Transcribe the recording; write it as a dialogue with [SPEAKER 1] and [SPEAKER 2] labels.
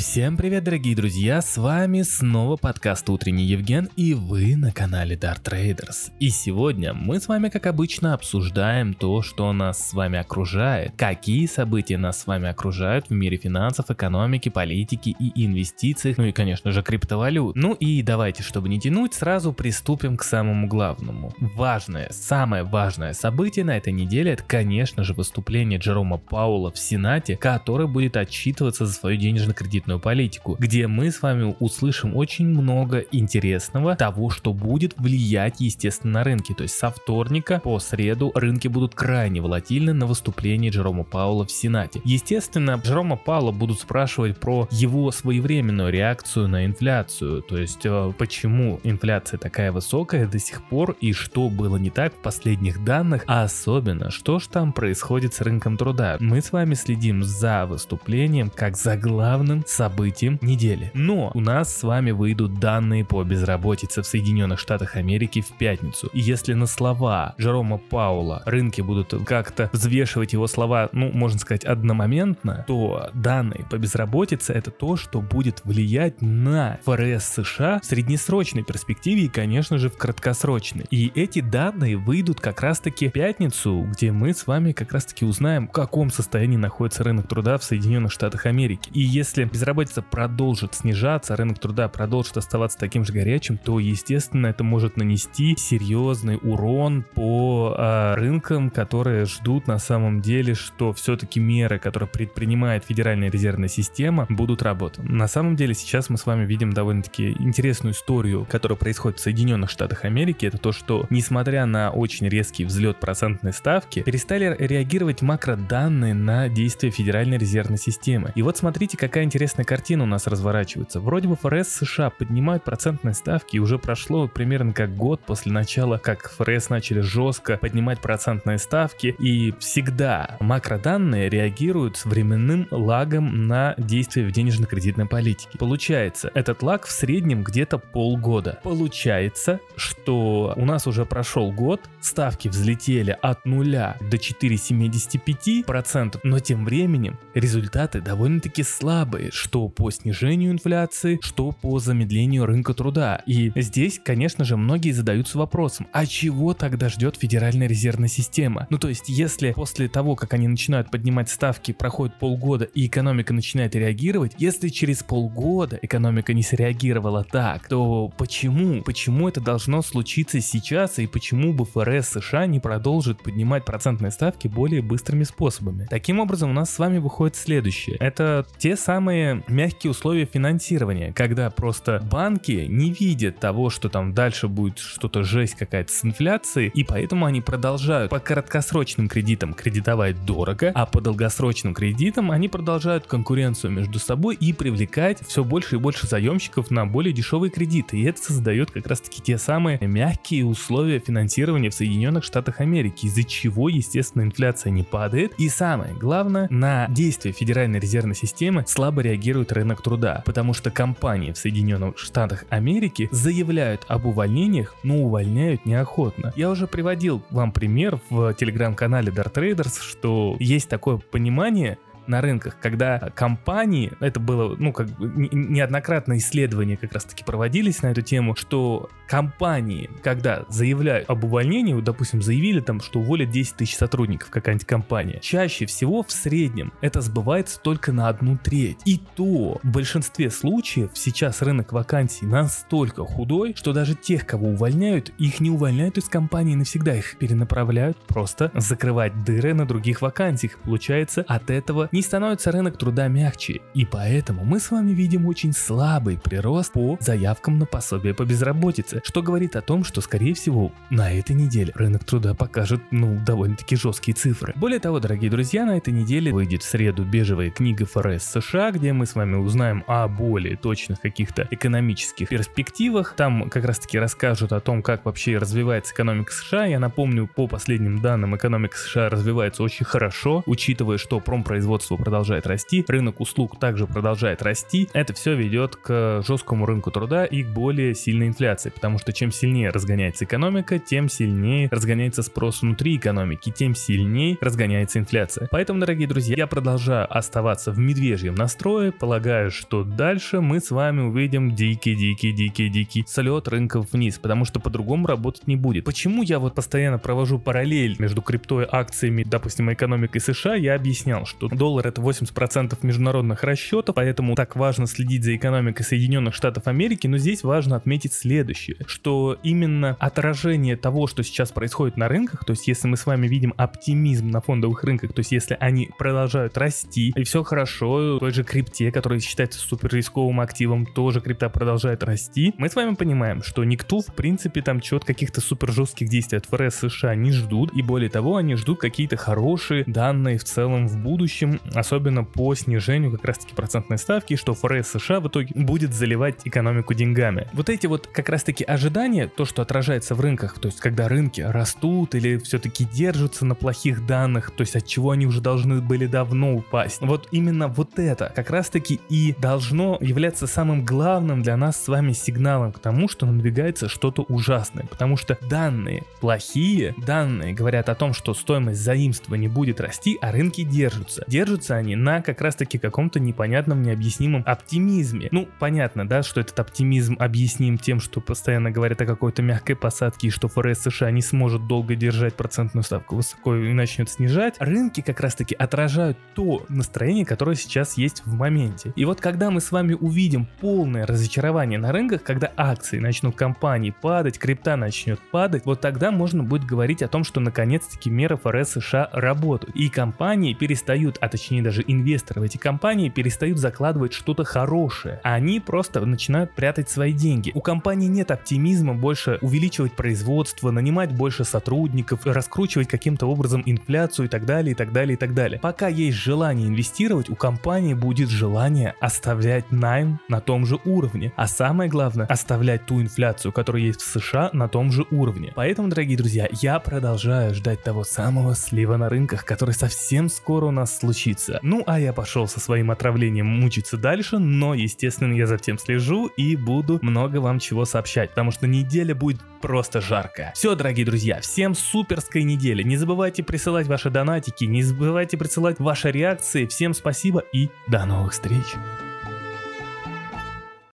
[SPEAKER 1] всем привет, дорогие друзья, с вами снова подкаст Утренний Евген и вы на канале Dart Traders. И сегодня мы с вами, как обычно, обсуждаем то, что нас с вами окружает, какие события нас с вами окружают в мире финансов, экономики, политики и инвестиций, ну и, конечно же, криптовалют. Ну и давайте, чтобы не тянуть, сразу приступим к самому главному. Важное, самое важное событие на этой неделе, это, конечно же, выступление Джерома Паула в Сенате, который будет отчитываться за свою денежно-кредитную кредитную политику, где мы с вами услышим очень много интересного того, что будет влиять, естественно, на рынки. То есть со вторника по среду рынки будут крайне волатильны на выступлении Джерома Паула в Сенате. Естественно, Джерома Паула будут спрашивать про его своевременную реакцию на инфляцию, то есть э, почему инфляция такая высокая до сих пор и что было не так в последних данных, а особенно, что же там происходит с рынком труда. Мы с вами следим за выступлением как за главным событием недели. Но у нас с вами выйдут данные по безработице в Соединенных Штатах Америки в пятницу. И если на слова Джерома Паула рынки будут как-то взвешивать его слова, ну, можно сказать, одномоментно, то данные по безработице это то, что будет влиять на ФРС США в среднесрочной перспективе и, конечно же, в краткосрочной. И эти данные выйдут как раз-таки в пятницу, где мы с вами как раз-таки узнаем, в каком состоянии находится рынок труда в Соединенных Штатах Америки. И если безработица продолжит снижаться, рынок труда продолжит оставаться таким же горячим, то, естественно, это может нанести серьезный урон по э, рынкам, которые ждут на самом деле, что все-таки меры, которые предпринимает Федеральная резервная система, будут работать. На самом деле сейчас мы с вами видим довольно-таки интересную историю, которая происходит в Соединенных Штатах Америки. Это то, что несмотря на очень резкий взлет процентной ставки, перестали реагировать макроданные на действия Федеральной резервной системы. И вот смотрите, какая интересная интересная картина у нас разворачивается. Вроде бы ФРС США поднимают процентные ставки, и уже прошло примерно как год после начала, как ФРС начали жестко поднимать процентные ставки, и всегда макроданные реагируют с временным лагом на действия в денежно-кредитной политике. Получается, этот лаг в среднем где-то полгода. Получается, что у нас уже прошел год, ставки взлетели от 0 до 4,75%, но тем временем результаты довольно-таки слабые, что по снижению инфляции, что по замедлению рынка труда. И здесь, конечно же, многие задаются вопросом, а чего тогда ждет Федеральная резервная система? Ну то есть, если после того, как они начинают поднимать ставки, проходит полгода и экономика начинает реагировать, если через полгода экономика не среагировала так, то почему? Почему это должно случиться сейчас и почему бы ФРС США не продолжит поднимать процентные ставки более быстрыми способами? Таким образом, у нас с вами выходит следующее. Это те самые мягкие условия финансирования, когда просто банки не видят того, что там дальше будет что-то жесть какая-то с инфляцией, и поэтому они продолжают по краткосрочным кредитам кредитовать дорого, а по долгосрочным кредитам они продолжают конкуренцию между собой и привлекать все больше и больше заемщиков на более дешевые кредиты. И это создает как раз таки те самые мягкие условия финансирования в Соединенных Штатах Америки, из-за чего, естественно, инфляция не падает. И самое главное, на действия Федеральной резервной системы слабо реагирует реагирует рынок труда, потому что компании в Соединенных Штатах Америки заявляют об увольнениях, но увольняют неохотно. Я уже приводил вам пример в телеграм-канале Dart Traders, что есть такое понимание, на рынках, когда компании, это было, ну, как неоднократно исследования как раз-таки проводились на эту тему, что компании, когда заявляют об увольнении, допустим, заявили там, что уволят 10 тысяч сотрудников какая-нибудь компания, чаще всего в среднем это сбывается только на одну треть. И то в большинстве случаев сейчас рынок вакансий настолько худой, что даже тех, кого увольняют, их не увольняют из компании навсегда, их перенаправляют просто закрывать дыры на других вакансиях. Получается, от этого не становится рынок труда мягче, и поэтому мы с вами видим очень слабый прирост по заявкам на пособие по безработице, что говорит о том, что скорее всего на этой неделе рынок труда покажет, ну, довольно-таки жесткие цифры. Более того, дорогие друзья, на этой неделе выйдет в среду бежевая книга ФРС США, где мы с вами узнаем о более точных каких-то экономических перспективах. Там как раз таки расскажут о том, как вообще развивается экономика США. Я напомню, по последним данным, экономика США развивается очень хорошо, учитывая, что промпроизводство производство продолжает расти, рынок услуг также продолжает расти. Это все ведет к жесткому рынку труда и к более сильной инфляции, потому что чем сильнее разгоняется экономика, тем сильнее разгоняется спрос внутри экономики, тем сильнее разгоняется инфляция. Поэтому, дорогие друзья, я продолжаю оставаться в медвежьем настрое, полагаю, что дальше мы с вами увидим дикий-дикий-дикий-дикий слет рынков вниз, потому что по-другому работать не будет. Почему я вот постоянно провожу параллель между криптой, акциями, допустим, экономикой США, я объяснял, что доллар это 80% международных расчетов, поэтому так важно следить за экономикой Соединенных Штатов Америки, но здесь важно отметить следующее, что именно отражение того, что сейчас происходит на рынках, то есть если мы с вами видим оптимизм на фондовых рынках, то есть если они продолжают расти, и все хорошо, той же крипте, которая считается супер рисковым активом, тоже крипта продолжает расти, мы с вами понимаем, что никто в принципе там чего-то каких-то супер жестких действий от ФРС США не ждут, и более того, они ждут какие-то хорошие данные в целом в будущем, особенно по снижению как раз-таки процентной ставки, что ФРС США в итоге будет заливать экономику деньгами. Вот эти вот как раз-таки ожидания, то, что отражается в рынках, то есть когда рынки растут или все-таки держатся на плохих данных, то есть от чего они уже должны были давно упасть. Вот именно вот это как раз-таки и должно являться самым главным для нас с вами сигналом к тому, что надвигается что-то ужасное, потому что данные плохие, данные говорят о том, что стоимость заимства не будет расти, а рынки держатся. Держатся они на как раз-таки каком-то непонятном, необъяснимом оптимизме. Ну, понятно, да, что этот оптимизм объясним тем, что постоянно говорят о какой-то мягкой посадке и что ФРС США не сможет долго держать процентную ставку высоко и начнет снижать. Рынки как раз-таки отражают то настроение, которое сейчас есть в моменте. И вот когда мы с вами увидим полное разочарование на рынках, когда акции начнут компании падать, крипта начнет падать, вот тогда можно будет говорить о том, что наконец-таки меры ФРС США работают. И компании перестают, а точнее даже инвесторы в эти компании перестают закладывать что-то хорошее. А они просто начинают прятать свои деньги. У компании нет оптимизма больше увеличивать производство, нанимать больше сотрудников, раскручивать каким-то образом инфляцию и так далее, и так далее, и так далее. Пока есть желание инвестировать, у компании будет желание оставлять найм на том же уровне. А самое главное, оставлять ту инфляцию, которая есть в США, на том же уровне. Поэтому, дорогие друзья, я продолжаю ждать того самого слива на рынках, который совсем скоро у нас случится. Ну, а я пошел со своим отравлением мучиться дальше, но, естественно, я за тем слежу и буду много вам чего сообщать, потому что неделя будет просто жарко. Все, дорогие друзья, всем суперской недели. Не забывайте присылать ваши донатики, не забывайте присылать ваши реакции. Всем спасибо и до новых встреч.